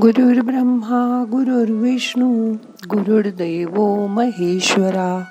गुरुर् ब्रह्मा गुरुर्विष्णू गुरुर्दैव महेश्वरा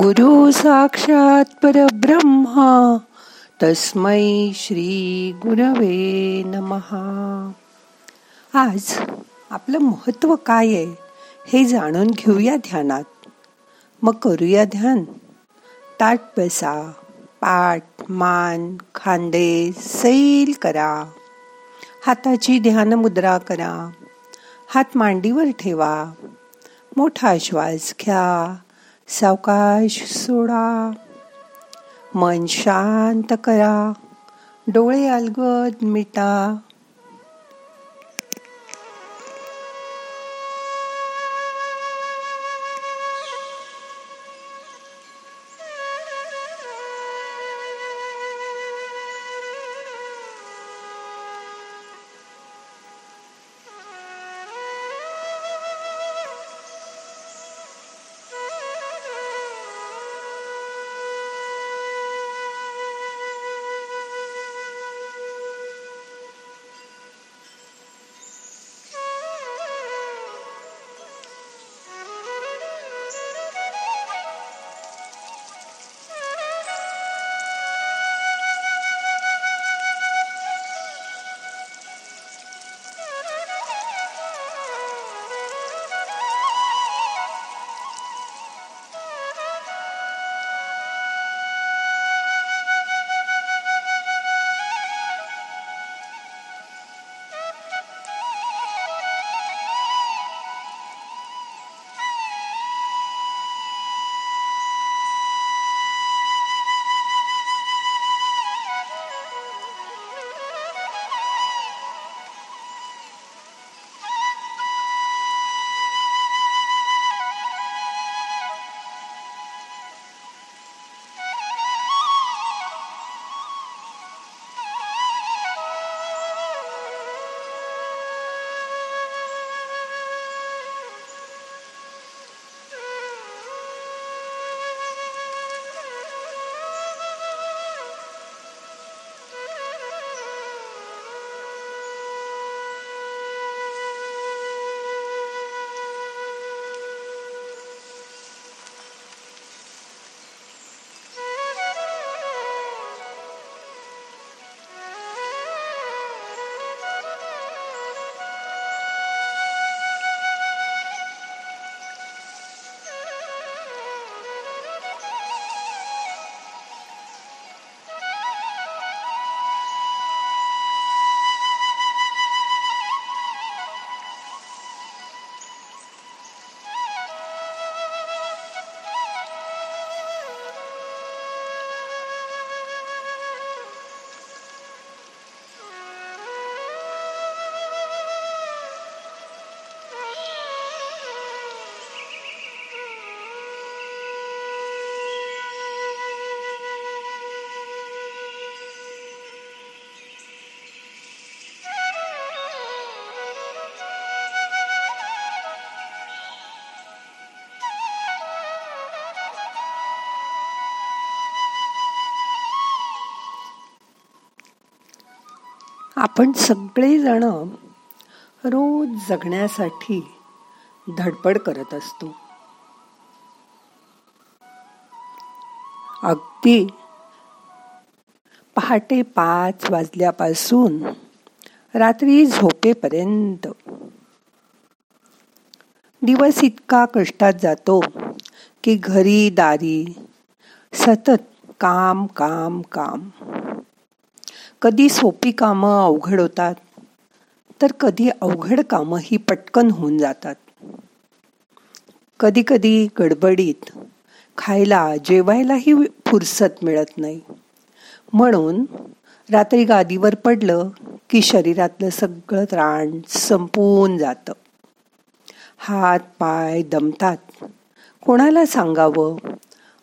गुरु साक्षात परब्रह्मा तस्मै श्री गुरवे नमहा आज आपलं महत्त्व काय आहे हे जाणून घेऊया ध्यानात. मग करूया ध्यान. ताट बसा पाठ मान खांदे सैल करा. हाताची ध्यान मुद्रा करा. हात मांडीवर ठेवा. मोठा श्वास घ्या. सावकाश सोडा. मन शांत करा. डोळे अलगद मिटा. आपण सगळेजण रोज जगण्यासाठी धडपड करत असतो. अगदी पहाटे पाच वाजल्यापासून रात्री झोपेपर्यंत. दिवस इतका कष्टात जातो की घरी दारी सतत काम काम काम. कधी सोपी कामं अवघड होतात तर कधी अवघड कामं ही पटकन होऊन जातात. कधी कधी गडबडीत खायला जेवायलाही फुरसत मिळत नाही. म्हणून रात्री गादीवर पडलं की शरीरातलं सगळं त्राण संपून जातं. हात पाय दमतात. कोणाला सांगावं?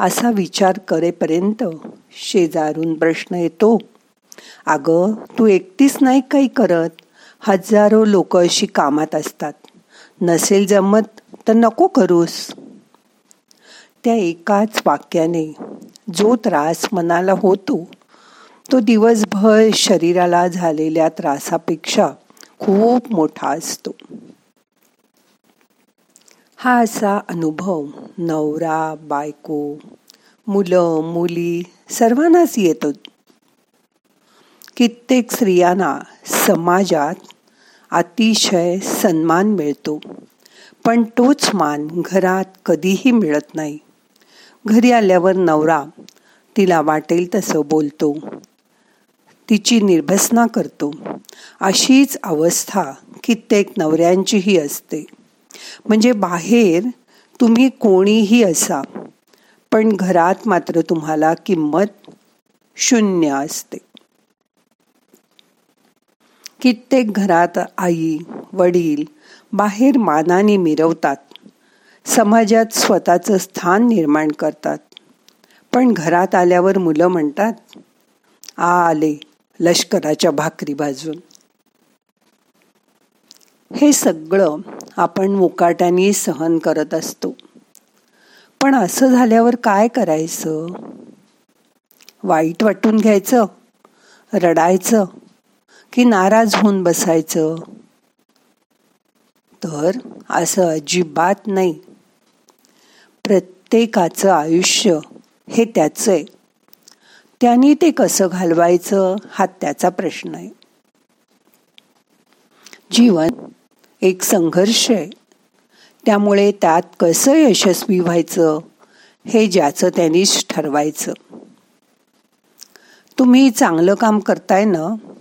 असा विचार करेपर्यंत शेजारून प्रश्न येतो अगं तू एकटीच नाही काही करत. हजारो लोक अशी कामात असतात. नसेल जमत तर नको करूस. त्या एकाच वाक्याने जो त्रास मनाला होतो तो दिवसभर शरीराला झालेल्या त्रासापेक्षा खूप मोठा असतो. हा असा अनुभव नवरा बायको मुलं मुली सर्वांनाच येतो. कित्येक स्त्रियांना समाजात अतिशय सन्मान मिळतो. पण तोच मान घरात कधीही मिळत नाही. घरी आल्यावर नवरा तिला वाटेल तसं बोलतो. तिची निर्भसना करतो. अशीच अवस्था कित्येक नवऱ्यांचीही असते. म्हणजे बाहेर तुम्ही कोणीही असा पण घरात मात्र तुम्हाला किंमत शून्य असते. कित्येक घरात आई वडील बाहेर मानाने मिरवतात. समाजात स्वतःचं स्थान निर्माण करतात. पण घरात आल्यावर मुलं म्हणतात आ आले लष्कराच्या भाकरी बाजून हे सगळं आपण मुकाट्याने सहन करत असतो. पण असं झाल्यावर काय करायचं? वाईट वाटून घ्यायचं? रडायचं? की नाराज होऊन बसायचं. तर असं अजिबात नाही. प्रत्येकाचं आयुष्य हे त्याचं आहे त्याने ते कसं घालवायचं हा त्याचा प्रश्न आहे. जीवन एक संघर्ष आहे. त्यामुळे त्यात कसं यशस्वी व्हायचं हे ज्याचं त्यांनीच ठरवायचं. तुम्ही चांगलं काम करताय ना?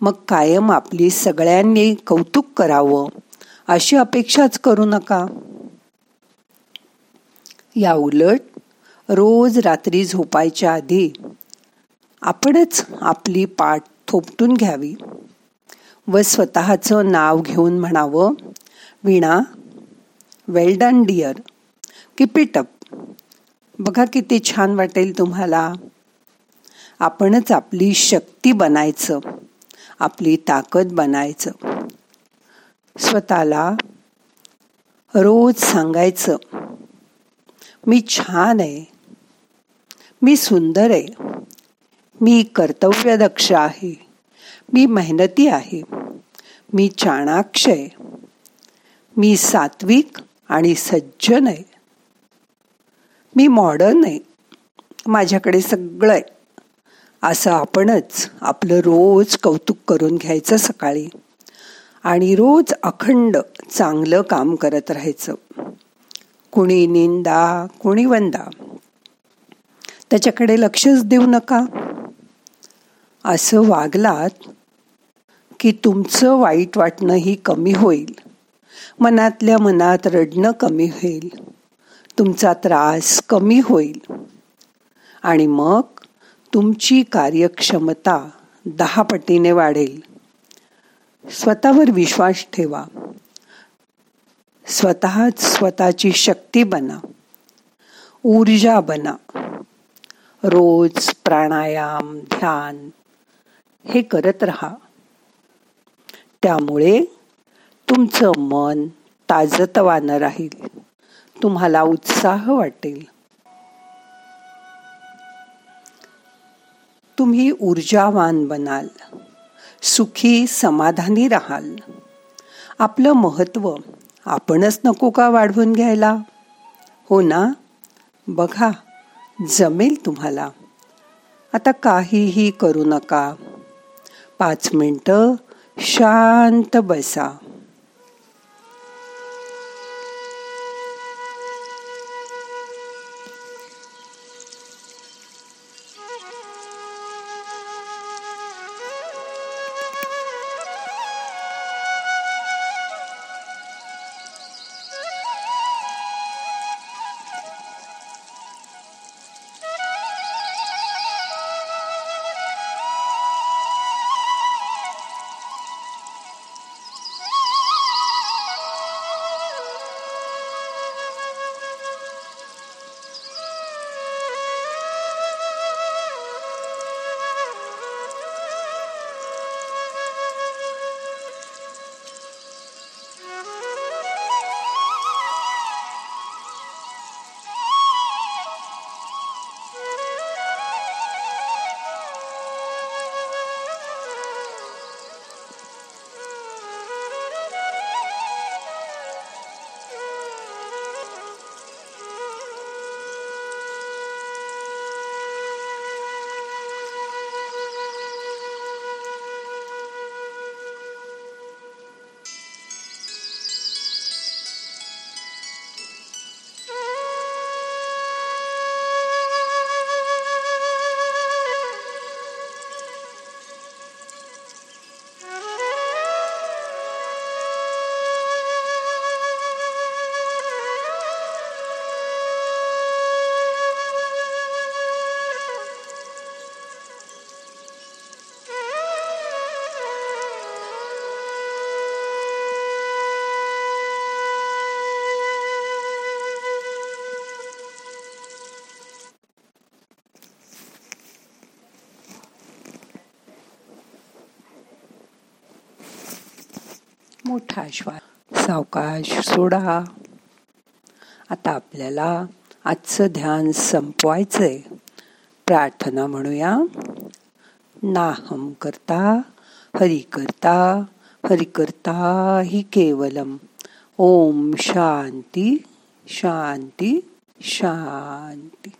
मग कायम आपली सगळ्यांनी कौतुक करावं. अशी अपेक्षाच करू नका. या उलट रोज रात्री झोपायच्या आधी आपणच आपली पाठ थोपटून घ्यावी व स्वतःचं नाव घेऊन म्हणावं विणा वेल डन डिअर अप बघा किती छान वाटेल तुम्हाला. आपणच आपली शक्ती बनायचं. आपली ताकद बनायचं. स्वतःला रोज सांगायचं मी छान आहे. मी सुंदर आहे. मी कर्तव्यदक्ष आहे. मी मेहनती आहे. मी चाणाक्ष आहे. मी सात्विक आणि सज्जन आहे. मी मॉडर्न आहे. माझ्याकडे सगळं आहे. असं आपणच आपलं रोज कौतुक करून घ्यायचं सकाळी. आणि रोज अखंड चांगलं काम करत राहायचं. कुणी निंदा कुणी वंदा. त्याच्याकडे लक्षच देऊ नका. असं वागलात की तुमचं वाईट वाटणंही कमी होईल. मनातल्या मनात रडणं कमी होईल. तुमचा त्रास कमी होईल. आणि मग तुमची कार्यक्षमता दहा पटीने वाढेल. स्वतःवर विश्वास ठेवा. स्वतःच स्वतःची शक्ती बना. ऊर्जा बना. रोज प्राणायाम ध्यान हे करत राहा. त्यामुळे तुमचं मन ताजतवानं राहील. तुम्हाला उत्साह वाटेल. तुम्ही ऊर्जावान बनाल सुखी समाधानी राहाल. आपलं महत्त्व आपणच नको का वाढवून घ्यायला? हो ना? बघा जमेल तुम्हाला. आता काहीही करू नका. पाच मिनटं शांत बसा. मोठा श्वास सावकाश सोडा. आता आपल्याला आजचं ध्यान संपवायचंय. प्रार्थना म्हणूया. नाहम करता हरि करता हरि करता हि केवलम. ओम शांती शांती शांती.